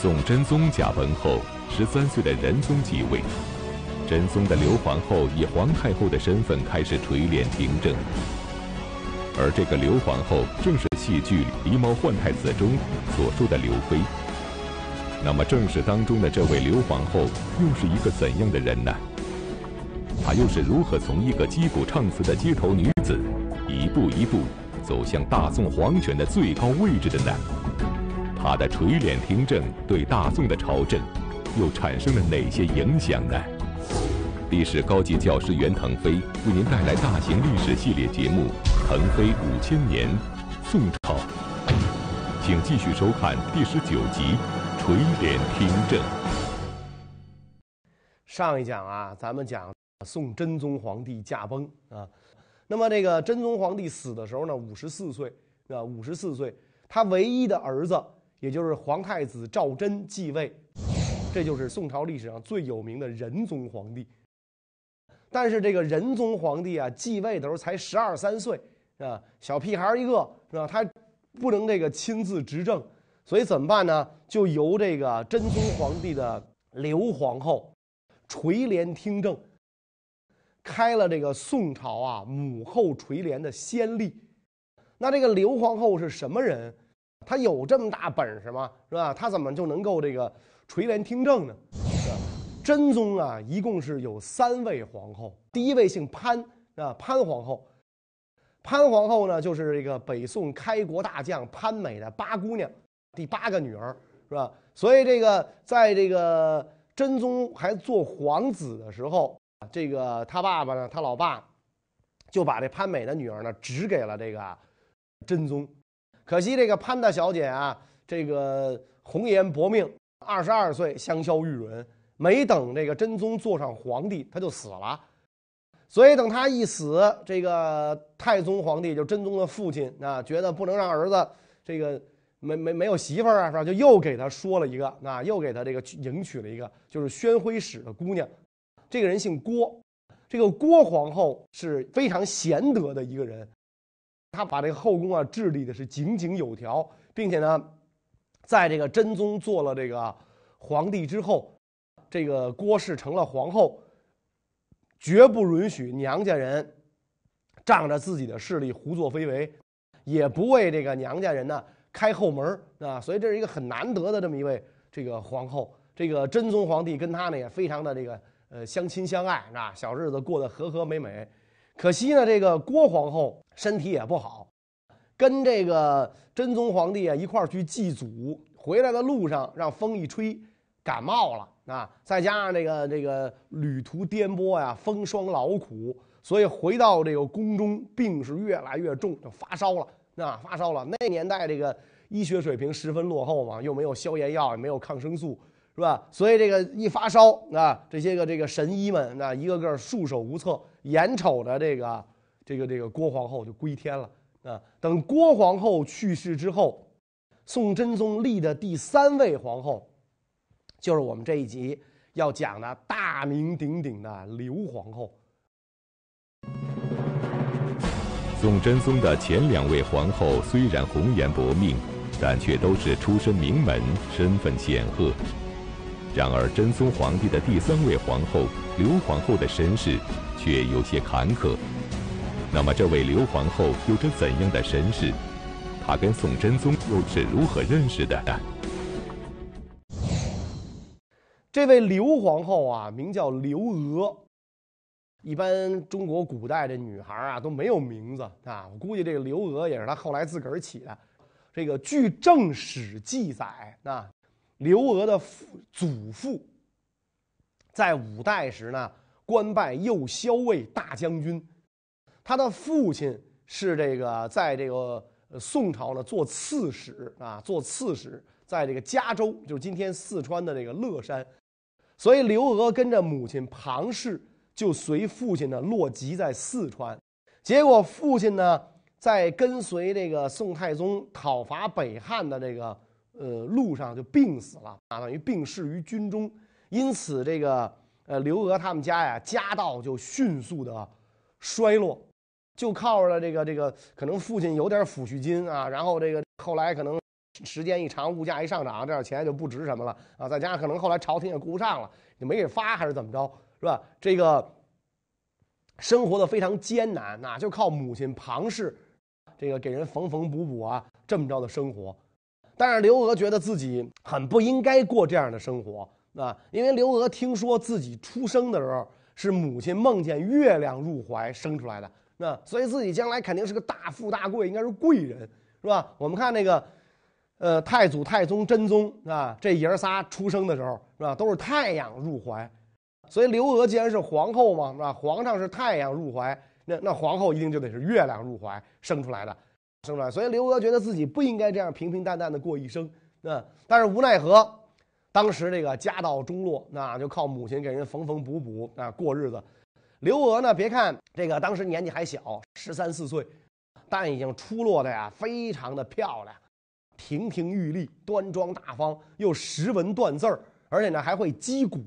宋真宗驾崩后，十三岁的仁宗继位。真宗的刘皇后以皇太后的身份开始垂帘听政，而这个刘皇后正是戏剧《狸猫换太子》中所说的刘妃。那么正史当中的这位刘皇后又是一个怎样的人呢？她又是如何从一个击鼓唱词的街头女子，一步一步走向大宋皇权的最高位置的呢？他的垂帘听政对大宋的朝政又产生了哪些影响呢？历史高级教师袁腾飞为您带来大型历史系列节目《腾飞五千年·宋朝》，请继续收看第十九集《垂帘听政》。上一讲啊，咱们讲宋真宗皇帝驾崩啊，那么这个真宗皇帝死的时候呢，五十四岁啊，五十四岁，他唯一的儿子，也就是皇太子赵祯继位，这就是宋朝历史上最有名的仁宗皇帝。但是这个仁宗皇帝啊，继位的时候才十二三岁，啊，小屁孩一个，是吧？他不能这个亲自执政，所以怎么办呢？就由这个真宗皇帝的刘皇后垂帘听政，开了这个宋朝啊母后垂帘的先例。那这个刘皇后是什么人？他有这么大本事吗？是吧？他怎么就能够这个垂帘听政呢？真宗啊，一共是有三位皇后。第一位姓潘啊，潘皇后。潘皇后呢，就是这个北宋开国大将潘美的八姑娘，第八个女儿，是吧？所以这个在这个真宗还做皇子的时候，这个他爸爸呢，他老爸就把这潘美的女儿呢指给了这个真宗。可惜这个潘大小姐啊，这个红颜薄命，二十二岁香消玉殒。没等这个真宗坐上皇帝，他就死了。所以等他一死，这个太宗皇帝就真宗的父亲啊，觉得不能让儿子这个没没没有媳妇儿啊，是吧？就又给他说了一个，啊，又给他这个迎娶了一个，就是宣徽使的姑娘。这个人姓郭，这个郭皇后是非常贤德的一个人，他把这个后宫啊治理的是井井有条，并且呢，在这个真宗做了这个皇帝之后。这个郭氏成了皇后，绝不允许娘家人仗着自己的势力胡作非为，也不为这个娘家人呢开后门啊。所以这是一个很难得的这么一位这个皇后。这个真宗皇帝跟她呢也非常的这个呃相亲相爱啊，小日子过得和和美美。可惜呢，这个郭皇后身体也不好，跟这个真宗皇帝啊一块儿去祭祖，回来的路上让风一吹感冒了。啊，再加上这个这个旅途颠簸呀，风霜劳苦，所以回到这个宫中，病是越来越重，就发烧了。啊，发烧了。那年代这个医学水平十分落后嘛，又没有消炎药，也没有抗生素，是吧？所以这个一发烧，啊，这些个这个神医们，那一个个束手无策，眼瞅着这个这个这个郭皇后就归天了。啊，等郭皇后去世之后，宋真宗立的第三位皇后。就是我们这一集要讲的大名鼎鼎的刘皇后。宋真宗的前两位皇后虽然红颜薄命，但却都是出身名门，身份显赫。然而，真宗皇帝的第三位皇后刘皇后的身世却有些坎坷。那么，这位刘皇后有着怎样的身世？她跟宋真宗又是如何认识的呢？这位刘皇后啊，名叫刘娥。一般中国古代的女孩啊都没有名字啊，我估计这个刘娥也是她后来自个儿起的。这个据正史记载啊，刘娥的父祖父在五代时呢，官拜右骁卫大将军。他的父亲是这个在这个宋朝呢做刺史啊，做刺史，在这个嘉州，就是今天四川的这个乐山。所以刘娥跟着母亲庞氏就随父亲呢落籍在四川，结果父亲呢在跟随这个宋太宗讨伐北汉的这个呃路上就病死了啊，等于病逝于军中。因此这个呃刘娥他们家呀家道就迅速的衰落，就靠着这个这个可能父亲有点抚恤金啊，然后这个后来可能时间一长，物价一上涨，这点钱就不值什么了啊！再加上可能后来朝廷也顾不上了，就没给发还是怎么着，是吧？这个生活的非常艰难，那就靠母亲庞氏，这个给人缝缝补补啊，这么着的生活。但是刘娥觉得自己很不应该过这样的生活啊，因为刘娥听说自己出生的时候是母亲梦见月亮入怀生出来的，那所以自己将来肯定是个大富大贵，应该是贵人，是吧？我们看那个。呃，太祖、太宗、真宗啊，这爷儿仨出生的时候是吧，都是太阳入怀，所以刘娥既然是皇后嘛，是吧？皇上是太阳入怀，那那皇后一定就得是月亮入怀生出来的，生出来。所以刘娥觉得自己不应该这样平平淡淡的过一生，那但是无奈何，当时这个家道中落，那就靠母亲给人缝缝补补啊过日子。刘娥呢，别看这个当时年纪还小，十三四岁，但已经出落的呀非常的漂亮。亭亭玉立，端庄大方，又识文断字儿，而且呢还会击鼓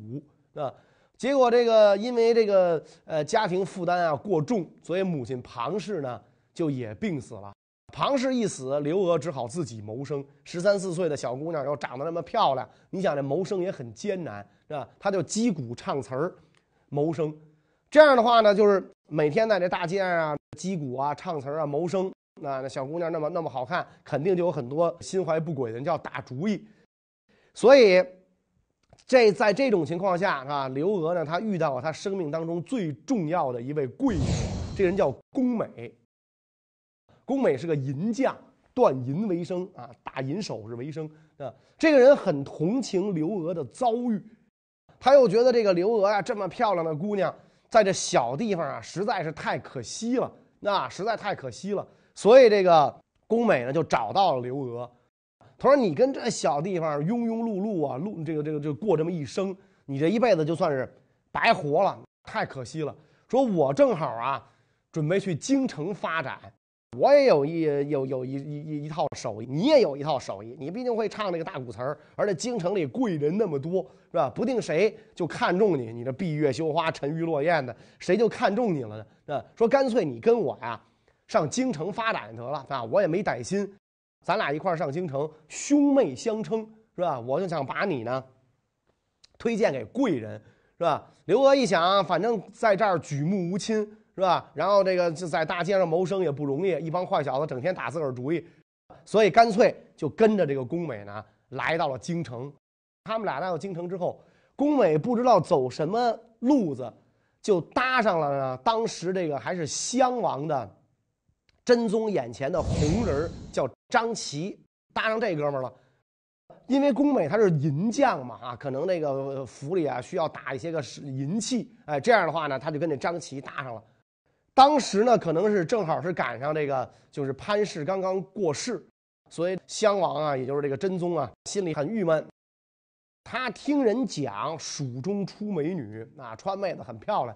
啊。结果这个因为这个呃家庭负担啊过重，所以母亲庞氏呢就也病死了。庞氏一死，刘娥只好自己谋生。十三四岁的小姑娘又长得那么漂亮，你想这谋生也很艰难，是吧？她就击鼓唱词儿谋生。这样的话呢，就是每天在这大街上啊击鼓啊唱词儿啊谋生。那那小姑娘那么那么好看，肯定就有很多心怀不轨的人叫打主意。所以，这在这种情况下啊，刘娥呢，她遇到了她生命当中最重要的一位贵人，这人叫宫美。宫美是个银匠，锻银为生啊，打银首饰为生啊。这个人很同情刘娥的遭遇，他又觉得这个刘娥呀这么漂亮的姑娘，在这小地方啊实在是太可惜了，那实在太可惜了。所以这个宫美呢就找到了刘娥，他说：“你跟这小地方庸庸碌碌啊，碌这个这个就过这么一生，你这一辈子就算是白活了，太可惜了。”说：“我正好啊，准备去京城发展，我也有一有有一一一套手艺，你也有一套手艺，你毕竟会唱那个大鼓词儿，而且京城里贵人那么多，是吧？不定谁就看中你，你这闭月羞花、沉鱼落雁的，谁就看中你了呢？啊，说干脆你跟我呀。”上京城发展得了啊！我也没歹心，咱俩一块儿上京城，兄妹相称是吧？我就想把你呢推荐给贵人是吧？刘娥一想，反正在这儿举目无亲是吧？然后这个就在大街上谋生也不容易，一帮坏小子整天打自个儿主意，所以干脆就跟着这个宫美呢来到了京城。他们俩来到京城之后，宫美不知道走什么路子，就搭上了呢。当时这个还是襄王的。真宗眼前的红人叫张琪，搭上这哥们了。因为宫美他是银匠嘛，啊，可能那个府里啊需要打一些个银器，哎，这样的话呢，他就跟这张琪搭上了。当时呢，可能是正好是赶上这个，就是潘氏刚刚过世，所以襄王啊，也就是这个真宗啊，心里很郁闷。他听人讲蜀中出美女，啊，川妹子很漂亮。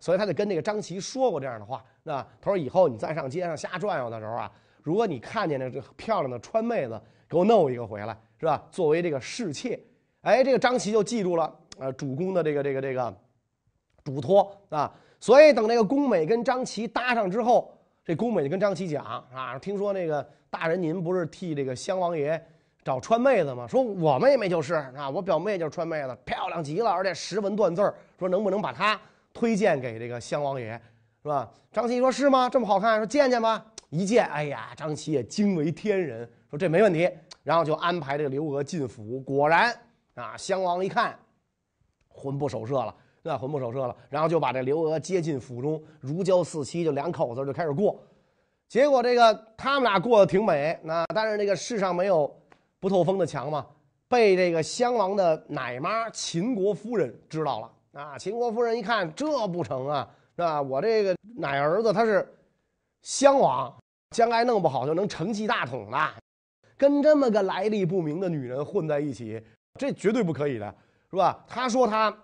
所以他就跟那个张琪说过这样的话，那他说以后你再上街上瞎转悠的时候啊，如果你看见那这漂亮的川妹子，给我弄一个回来，是吧？作为这个侍妾，哎，这个张琪就记住了，呃，主公的这个这个这个嘱托啊。所以等那个宫美跟张琪搭上之后，这宫美就跟张琪讲啊，听说那个大人您不是替这个襄王爷找川妹子吗？说我妹妹就是啊，我表妹就是川妹子，漂亮极了，而且识文断字，说能不能把她。推荐给这个襄王爷，是吧？张琪说是吗？这么好看，说见见吧。一见，哎呀，张琪也惊为天人，说这没问题。然后就安排这个刘娥进府。果然啊，襄王一看，魂不守舍了，那魂不守舍了。然后就把这刘娥接进府中，如胶似漆，就两口子就开始过。结果这个他们俩过得挺美，那但是那个世上没有不透风的墙嘛，被这个襄王的奶妈秦国夫人知道了。啊！秦国夫人一看，这不成啊，是吧？我这个奶儿子他是襄王，将来弄不好就能承继大统的。跟这么个来历不明的女人混在一起，这绝对不可以的，是吧？他说他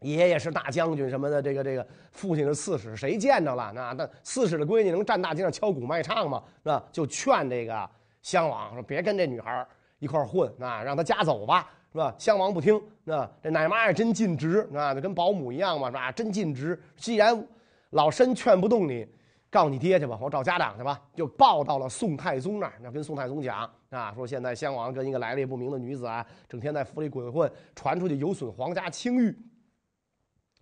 爷爷是大将军什么的，这个这个父亲是刺史，谁见着了？那那刺史的闺女能站大街上敲鼓卖唱吗？是吧？就劝这个襄王说：“别跟这女孩一块混，啊，让她家走吧。”是吧？襄王不听，那这奶妈也真尽职，啊，就跟保姆一样嘛，是吧？真尽职。既然老身劝不动你，告你爹去吧，我找家长去吧，就报到了宋太宗那儿，要跟宋太宗讲啊，说现在襄王跟一个来历不明的女子啊，整天在府里鬼混，传出去有损皇家清誉。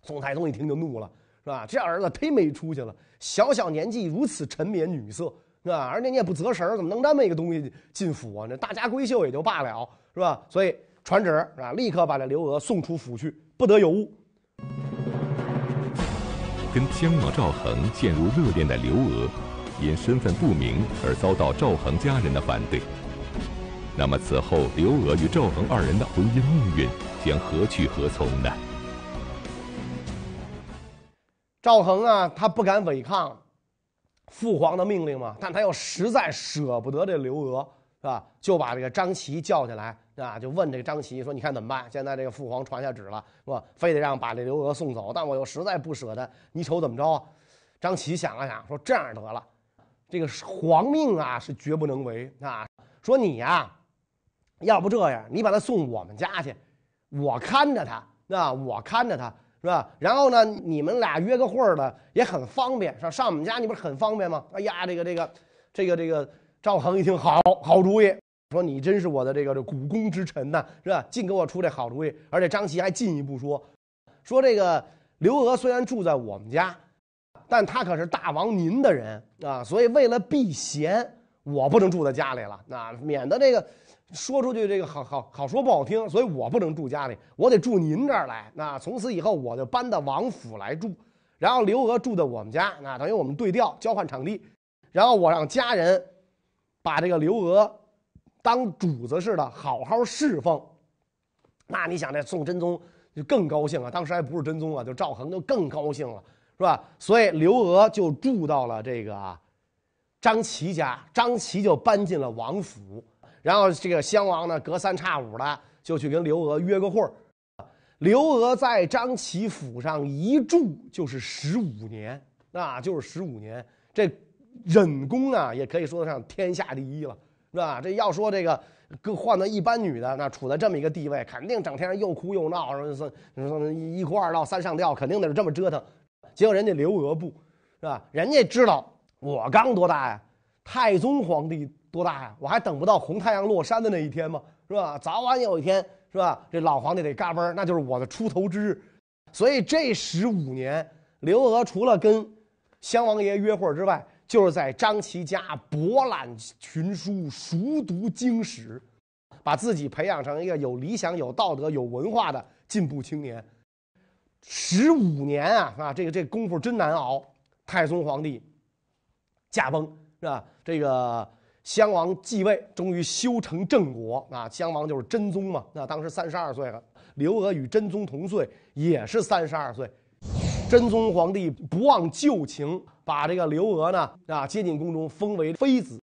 宋太宗一听就怒了，是吧？这儿子忒没出息了，小小年纪如此沉湎女色，是吧？而且你也不择食怎么能这么一个东西进府啊？那大家闺秀也就罢了，是吧？所以传旨是吧？立刻把这刘娥送出府去，不得有误。跟姜王赵恒陷入热恋的刘娥，因身份不明而遭到赵恒家人的反对。那么此后，刘娥与赵恒二人的婚姻命运将何去何从呢？赵恒啊，他不敢违抗父皇的命令嘛，但他又实在舍不得这刘娥，是吧？就把这个张琪叫起来。啊，就问这个张琪说：“你看怎么办？现在这个父皇传下旨了，是吧？非得让把这刘娥送走，但我又实在不舍得，你瞅怎么着啊？”张琪想了想，说：“这样得了，这个皇命啊是绝不能违啊。说你呀，要不这样，你把他送我们家去，我看着他，那我看着他，是吧？然后呢，你们俩约个会儿的也很方便，上上我们家，你不是很方便吗？哎呀，这个这个，这个这个，赵恒一听，好好主意。”说你真是我的这个这股肱之臣呐，是吧？尽给我出这好主意。而且张琪还进一步说，说这个刘娥虽然住在我们家，但她可是大王您的人啊，所以为了避嫌，我不能住在家里了，那免得这个说出去这个好好好说不好听，所以我不能住家里，我得住您这儿来。那从此以后我就搬到王府来住，然后刘娥住在我们家，那等于我们对调交换场地，然后我让家人把这个刘娥。当主子似的，好好侍奉。那你想，这宋真宗就更高兴了。当时还不是真宗啊，就赵恒就更高兴了，是吧？所以刘娥就住到了这个张琪家，张琪就搬进了王府。然后这个襄王呢，隔三差五的就去跟刘娥约个会儿。刘娥在张琪府上一住就是十五年，那就是十五年。这忍功啊，也可以说得上天下第一了。是吧？这要说这个，跟换到一般女的，那处在这么一个地位，肯定整天又哭又闹，说说一哭二闹三上吊，肯定得是这么折腾。结果人家刘娥不，是吧？人家知道我刚多大呀？太宗皇帝多大呀？我还等不到红太阳落山的那一天吗？是吧？早晚有一天，是吧？这老皇帝得嘎嘣那就是我的出头之日。所以这十五年，刘娥除了跟襄王爷约会之外，就是在张琪家博览群书，熟读经史，把自己培养成一个有理想、有道德、有文化的进步青年。十五年啊啊，这个这功夫真难熬。太宗皇帝驾崩是吧？这个襄王继位，终于修成正果啊。襄王就是真宗嘛，那当时三十二岁了。刘娥与真宗同岁，也是三十二岁。真宗皇帝不忘旧情，把这个刘娥呢啊接进宫中，封为妃子，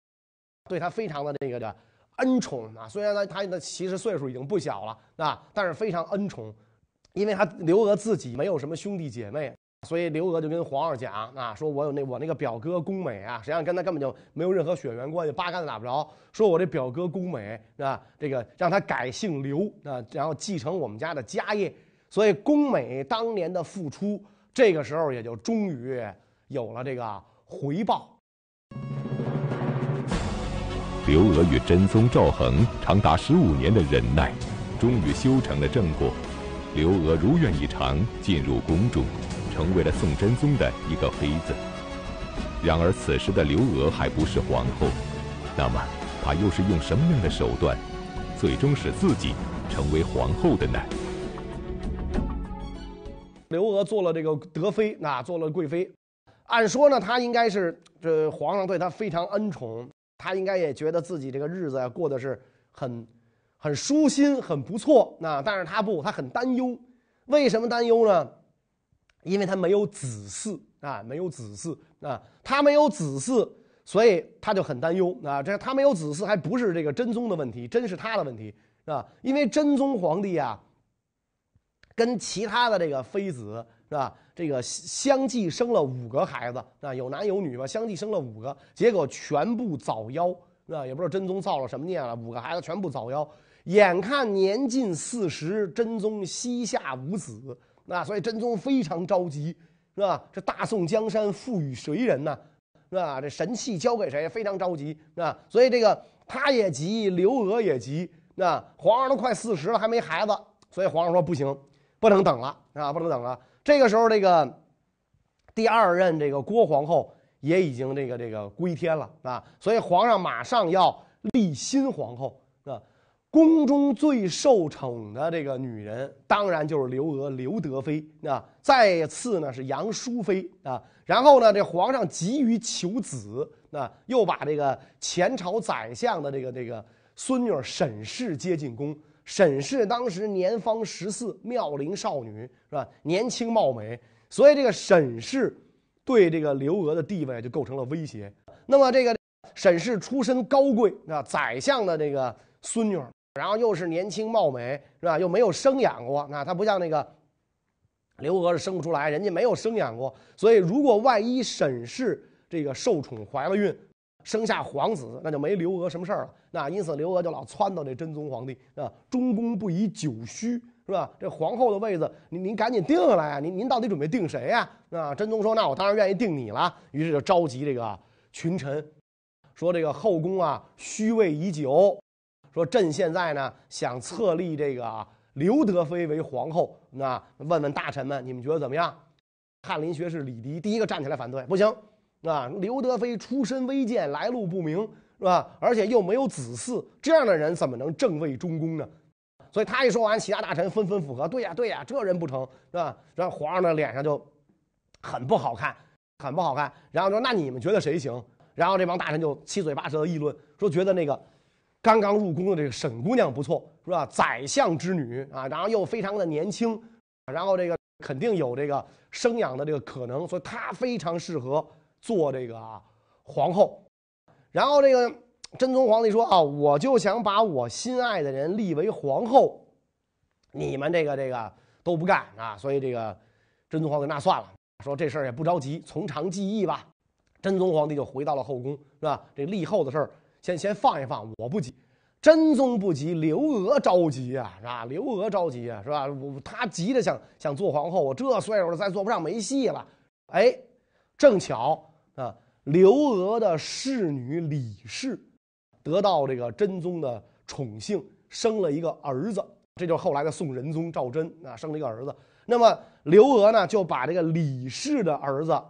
对她非常的这个的恩宠啊。虽然呢她的其实岁数已经不小了啊，但是非常恩宠，因为她刘娥自己没有什么兄弟姐妹，所以刘娥就跟皇上讲啊，说我有那我那个表哥宫美啊，实际上跟他根本就没有任何血缘关系，八竿子打不着。说我这表哥宫美啊，这个让他改姓刘啊，然后继承我们家的家业。所以宫美当年的付出。这个时候也就终于有了这个回报。刘娥与真宗赵恒长达十五年的忍耐，终于修成了正果。刘娥如愿以偿进入宫中，成为了宋真宗的一个妃子。然而此时的刘娥还不是皇后，那么她又是用什么样的手段，最终使自己成为皇后的呢？刘娥做了这个德妃，那做了贵妃，按说呢，她应该是这皇上对她非常恩宠，她应该也觉得自己这个日子呀过得是很很舒心，很不错。那但是她不，她很担忧。为什么担忧呢？因为他没有子嗣啊，没有子嗣啊，他没有子嗣，所以他就很担忧啊。这他没有子嗣，还不是这个真宗的问题，真是他的问题啊。因为真宗皇帝啊。跟其他的这个妃子是吧？这个相继生了五个孩子啊，有男有女吧，相继生了五个，结果全部早夭啊？也不知道真宗造了什么孽了，五个孩子全部早夭。眼看年近四十，真宗膝下无子，那所以真宗非常着急是吧？这大宋江山赋予谁人呢？是吧？这神器交给谁？非常着急，是吧？所以这个他也急，刘娥也急，那皇上都快四十了，还没孩子，所以皇上说不行，不能等了，啊，不能等了。这个时候，这个第二任这个郭皇后也已经这个这个归天了，啊，所以皇上马上要立新皇后，宫中最受宠的这个女人，当然就是刘娥刘德妃啊。再次呢是杨淑妃啊。然后呢，这皇上急于求子，啊，又把这个前朝宰相的这个这个孙女沈氏接进宫。沈氏当时年方十四，妙龄少女是吧？年轻貌美，所以这个沈氏对这个刘娥的地位就构成了威胁。那么这个沈氏出身高贵啊，宰相的这个孙女。然后又是年轻貌美，是吧？又没有生养过，那他不像那个刘娥是生不出来，人家没有生养过，所以如果万一沈氏这个受宠怀了孕，生下皇子，那就没刘娥什么事儿了。那因此刘娥就老撺掇这真宗皇帝啊，中宫不宜久虚，是吧？这皇后的位子，您您赶紧定下来啊！您您到底准备定谁呀？啊，真宗说，那我当然愿意定你了。于是就召集这个群臣，说这个后宫啊，虚位已久。说朕现在呢想册立这个刘德妃为皇后，那问问大臣们，你们觉得怎么样？翰林学士李迪第一个站起来反对，不行，啊，刘德妃出身微贱，来路不明，是吧？而且又没有子嗣，这样的人怎么能正位中宫呢？所以他一说完，其他大臣纷纷附和，对呀，对呀，这人不成，是吧？然后皇上的脸上就很不好看，很不好看。然后说，那你们觉得谁行？然后这帮大臣就七嘴八舌的议论，说觉得那个。刚刚入宫的这个沈姑娘不错，是吧？宰相之女啊，然后又非常的年轻，然后这个肯定有这个生养的这个可能，所以她非常适合做这个啊皇后。然后这个真宗皇帝说啊，我就想把我心爱的人立为皇后，你们这个这个都不干啊，所以这个真宗皇帝那算了，说这事儿也不着急，从长计议吧。真宗皇帝就回到了后宫，是吧？这立后的事儿。先先放一放，我不急，真宗不急，刘娥着急啊，是吧？刘娥着急啊，是吧？我他急着想想做皇后，我这岁数了再做不上没戏了。哎，正巧啊，刘娥的侍女李氏得到这个真宗的宠幸，生了一个儿子，这就是后来的宋仁宗赵祯啊，生了一个儿子。那么刘娥呢，就把这个李氏的儿子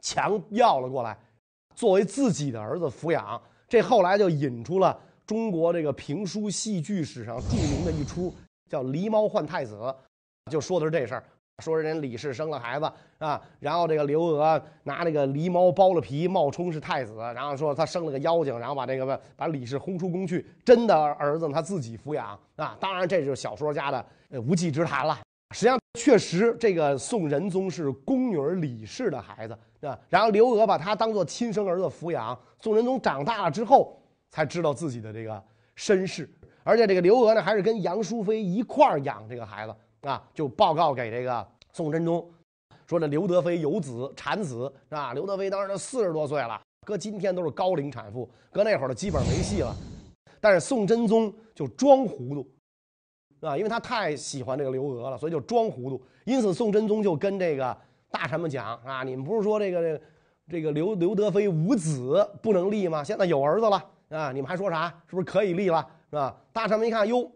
强要了过来。作为自己的儿子抚养，这后来就引出了中国这个评书戏剧史上著名的一出，叫《狸猫换太子》，就说的是这事儿。说人李氏生了孩子啊，然后这个刘娥拿这个狸猫剥了皮，冒充是太子，然后说他生了个妖精，然后把这个把李氏轰出宫去。真的儿子他自己抚养啊，当然这就是小说家的无稽之谈了。实际上，确实这个宋仁宗是宫女李氏的孩子。啊，然后刘娥把他当做亲生儿子抚养。宋仁宗长大了之后，才知道自己的这个身世。而且这个刘娥呢，还是跟杨淑妃一块儿养这个孩子啊，就报告给这个宋真宗，说这刘德妃有子产子啊？刘德妃当时都四十多岁了，搁今天都是高龄产妇，搁那会儿的基本没戏了。但是宋真宗就装糊涂，啊，因为他太喜欢这个刘娥了，所以就装糊涂。因此宋真宗就跟这个。大臣们讲啊，你们不是说这个这个这个刘刘德妃无子不能立吗？现在有儿子了啊，你们还说啥？是不是可以立了？是吧？大臣们一看，哟，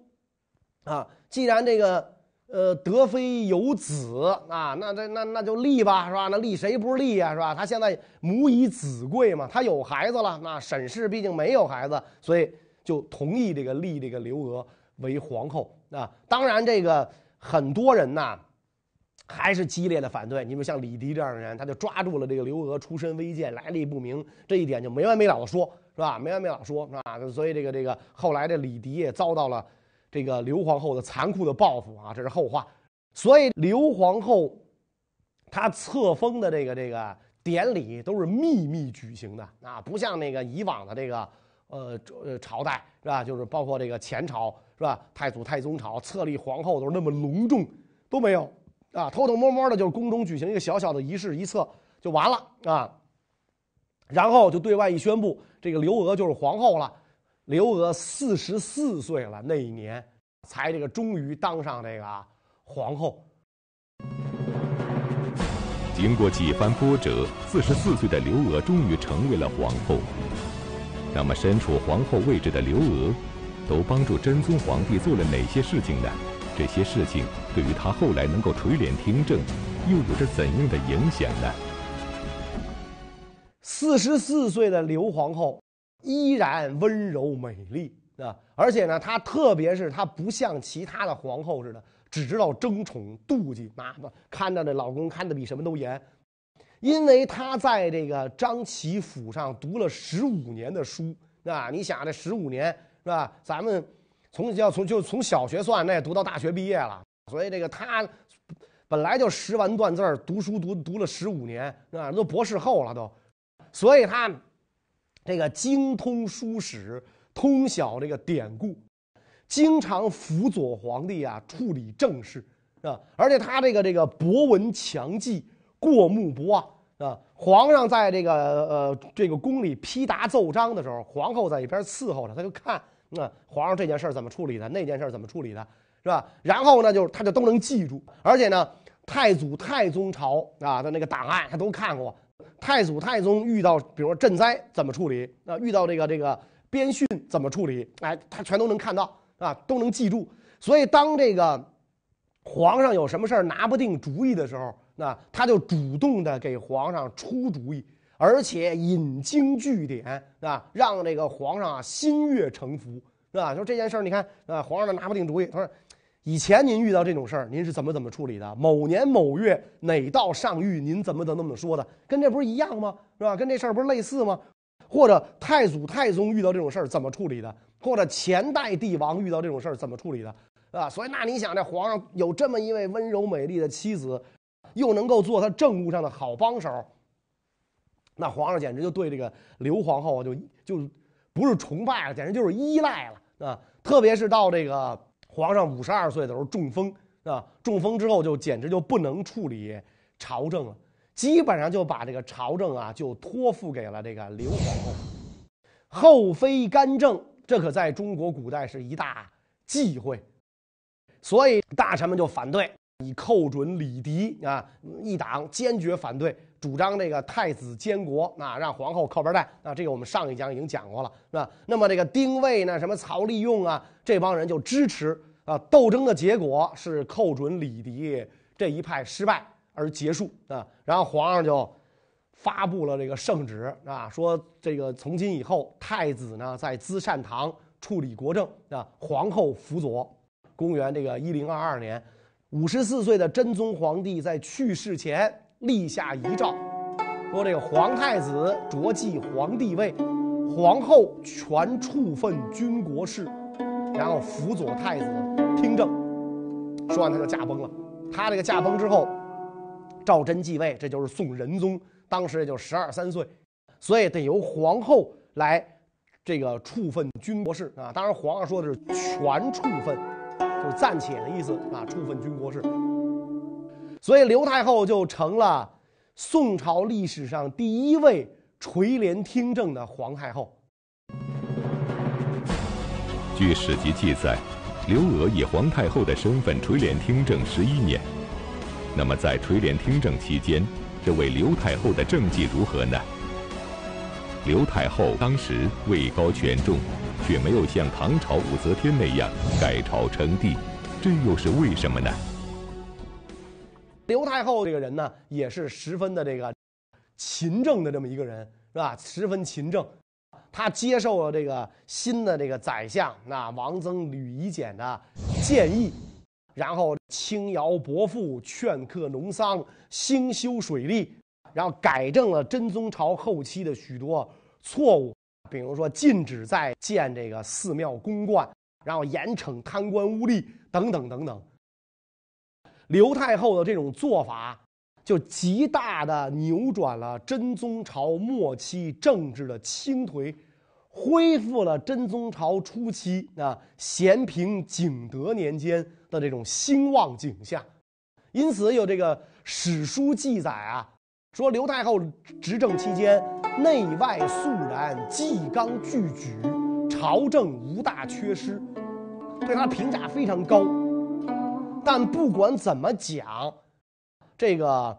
啊，既然这个呃德妃有子啊，那这那那就立吧，是吧？那立谁不是立呀，是吧？他现在母以子贵嘛，他有孩子了。那沈氏毕竟没有孩子，所以就同意这个立这个刘娥为皇后啊。当然，这个很多人呐。还是激烈的反对。你们像李迪这样的人，他就抓住了这个刘娥出身微贱、来历不明这一点，就没完没了的说，是吧？没完没了说，是吧？所以这个这个后来这李迪也遭到了这个刘皇后的残酷的报复啊，这是后话。所以刘皇后她册封的这个这个典礼都是秘密举行的啊，不像那个以往的这个呃呃朝代是吧？就是包括这个前朝是吧？太祖太宗朝册立皇后都是那么隆重，都没有。啊，偷偷摸摸的，就是宫中举行一个小小的仪式，一册就完了啊。然后就对外一宣布，这个刘娥就是皇后了。刘娥四十四岁了，那一年才这个终于当上这个皇后。经过几番波折，四十四岁的刘娥终于成为了皇后。那么，身处皇后位置的刘娥，都帮助真宗皇帝做了哪些事情呢？这些事情对于他后来能够垂帘听政，又有着怎样的影响呢？四十四岁的刘皇后依然温柔美丽啊，而且呢，她特别是她不像其他的皇后似的，只知道争宠妒忌，妈妈看到这老公看得比什么都严。因为她在这个张齐府上读了十五年的书，啊，你想这十五年是吧？咱们从要从就从小学算，那也读到大学毕业了。所以这个他本来就识文断字读书读读了十五年，啊，都博士后了都。所以他这个精通书史，通晓这个典故，经常辅佐皇帝啊处理政事，啊，而且他这个这个博闻强记，过目不忘。啊，皇上在这个呃这个宫里批答奏章的时候，皇后在一边伺候着，他就看那皇上这件事怎么处理的，那件事怎么处理的，是吧？然后呢，就是他就都能记住，而且呢，太祖太宗朝啊的那个档案他都看过，太祖太宗遇到比如说赈灾怎么处理啊，遇到这个这个边训怎么处理，哎，他全都能看到啊，都能记住。所以当这个皇上有什么事儿拿不定主意的时候，那他就主动的给皇上出主意，而且引经据典啊，让这个皇上啊心悦诚服，是吧？说这件事儿，你看啊，皇上拿不定主意。他说，以前您遇到这种事儿，您是怎么怎么处理的？某年某月哪道上谕，您怎么怎么怎么说的？跟这不是一样吗？是吧？跟这事儿不是类似吗？或者太祖太宗遇到这种事儿怎么处理的？或者前代帝王遇到这种事儿怎么处理的？啊，所以那你想，这皇上有这么一位温柔美丽的妻子。又能够做他政务上的好帮手，那皇上简直就对这个刘皇后就就不是崇拜了，简直就是依赖了啊！特别是到这个皇上五十二岁的时候中风啊，中风之后就简直就不能处理朝政了，基本上就把这个朝政啊就托付给了这个刘皇后。后妃干政，这可在中国古代是一大忌讳，所以大臣们就反对。以寇准李迪啊，一党坚决反对，主张这个太子监国啊，让皇后靠边站啊。这个我们上一讲已经讲过了，是吧？那么这个丁谓呢，什么曹利用啊，这帮人就支持啊。斗争的结果是寇准李迪这一派失败而结束啊。然后皇上就发布了这个圣旨啊，说这个从今以后，太子呢在资善堂处理国政啊，皇后辅佐。公元这个一零二二年。五十四岁的真宗皇帝在去世前立下遗诏，说这个皇太子着继皇帝位，皇后全处分军国事，然后辅佐太子听政。说完他就驾崩了。他这个驾崩之后，赵祯继位，这就是宋仁宗，当时也就十二三岁，所以得由皇后来这个处分军国事啊。当然，皇上说的是全处分。就是暂且的意思啊，处分军国事。所以刘太后就成了宋朝历史上第一位垂帘听政的皇太后。据史籍记载，刘娥以皇太后的身份垂帘听政十一年。那么在垂帘听政期间，这位刘太后的政绩如何呢？刘太后当时位高权重。却没有像唐朝武则天那样改朝称帝，这又是为什么呢？刘太后这个人呢，也是十分的这个勤政的这么一个人，是吧？十分勤政，他接受了这个新的这个宰相那王曾吕夷简的建议，然后轻徭薄赋，劝课农桑，兴修水利，然后改正了真宗朝后期的许多错误。比如说，禁止再建这个寺庙宫观，然后严惩贪官污吏等等等等。刘太后的这种做法，就极大的扭转了真宗朝末期政治的倾颓，恢复了真宗朝初期啊咸平景德年间的这种兴旺景象。因此，有这个史书记载啊。说刘太后执政期间，内外肃然，纪纲俱举，朝政无大缺失，对她评价非常高。但不管怎么讲，这个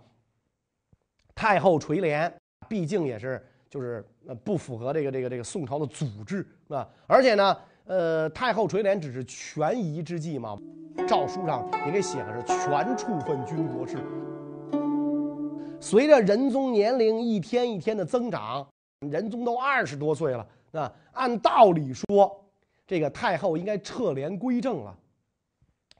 太后垂帘，毕竟也是就是呃不符合这个这个这个宋朝的祖制啊。而且呢，呃，太后垂帘只是权宜之计嘛，诏书上也给写的是全处分军国事。随着仁宗年龄一天一天的增长，仁宗都二十多岁了啊。按道理说，这个太后应该撤帘归政了。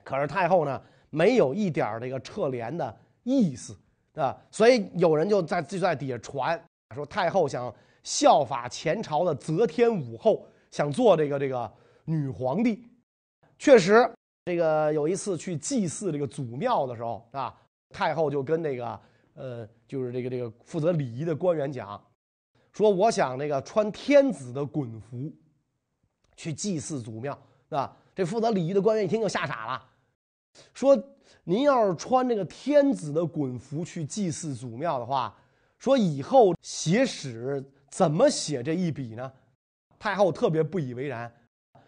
可是太后呢，没有一点这个撤帘的意思啊。所以有人就在就在底下传说，太后想效法前朝的则天武后，想做这个这个女皇帝。确实，这个有一次去祭祀这个祖庙的时候啊，太后就跟那个。呃，就是这个这个负责礼仪的官员讲，说我想那个穿天子的衮服，去祭祀祖庙，是吧？这负责礼仪的官员一听就吓傻了，说您要是穿这个天子的衮服去祭祀祖庙的话，说以后写史怎么写这一笔呢？太后特别不以为然，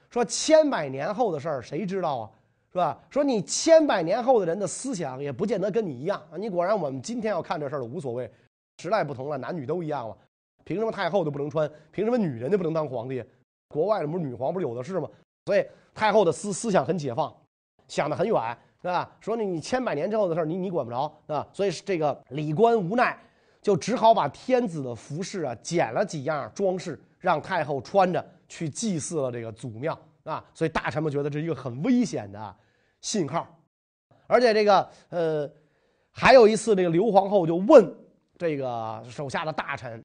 说千百年后的事儿谁知道啊？是吧？说你千百年后的人的思想也不见得跟你一样啊！你果然，我们今天要看这事儿无所谓，时代不同了，男女都一样了，凭什么太后都不能穿？凭什么女人就不能当皇帝？国外的不是女皇不是有的是吗？所以太后的思思想很解放，想得很远，是吧？说你你千百年之后的事儿，你你管不着，是吧？所以这个李官无奈，就只好把天子的服饰啊剪了几样装饰，让太后穿着去祭祀了这个祖庙。啊，所以大臣们觉得这是一个很危险的信号，而且这个呃，还有一次，这个刘皇后就问这个手下的大臣，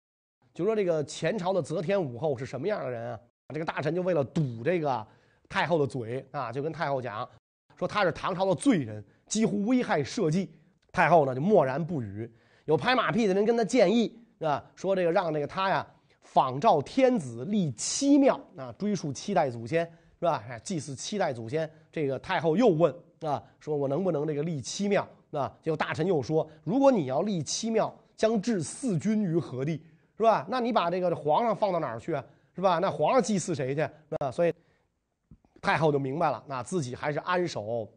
就说这个前朝的则天武后是什么样的人啊？这个大臣就为了堵这个太后的嘴啊，就跟太后讲说他是唐朝的罪人，几乎危害社稷。太后呢就默然不语。有拍马屁的人跟他建议啊，说这个让这个他呀仿照天子立七庙啊，追溯七代祖先。是吧？祭祀七代祖先，这个太后又问啊，说我能不能这个立七庙？啊，结果大臣又说，如果你要立七庙，将置四君于何地？是吧？那你把这个皇上放到哪儿去啊？是吧？那皇上祭祀谁去？啊，所以太后就明白了，那自己还是安守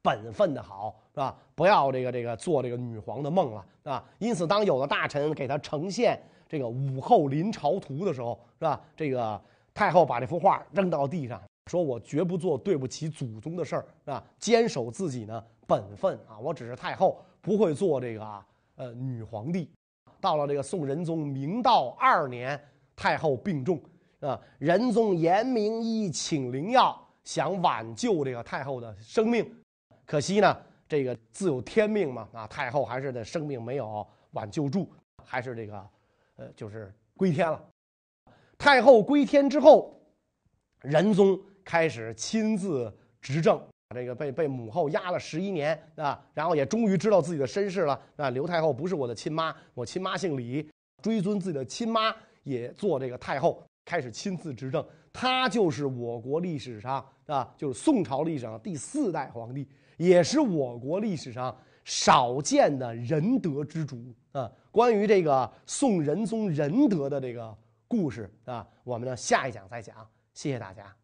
本分的好，是吧？不要这个这个做这个女皇的梦了，啊。因此，当有的大臣给他呈现这个武后临朝图的时候，是吧？这个。太后把这幅画扔到地上，说：“我绝不做对不起祖宗的事儿啊，坚守自己呢本分啊！我只是太后，不会做这个呃女皇帝。”到了这个宋仁宗明道二年，太后病重啊，仁宗严明医请灵药，想挽救这个太后的生命，可惜呢，这个自有天命嘛啊，太后还是的生命没有挽救住，还是这个呃就是归天了。太后归天之后，仁宗开始亲自执政。这个被被母后压了十一年啊，然后也终于知道自己的身世了啊。刘太后不是我的亲妈，我亲妈姓李，追尊自己的亲妈也做这个太后，开始亲自执政。他就是我国历史上啊，就是宋朝历史上第四代皇帝，也是我国历史上少见的仁德之主啊。关于这个宋仁宗仁德的这个。故事啊，我们呢下一讲再讲。谢谢大家。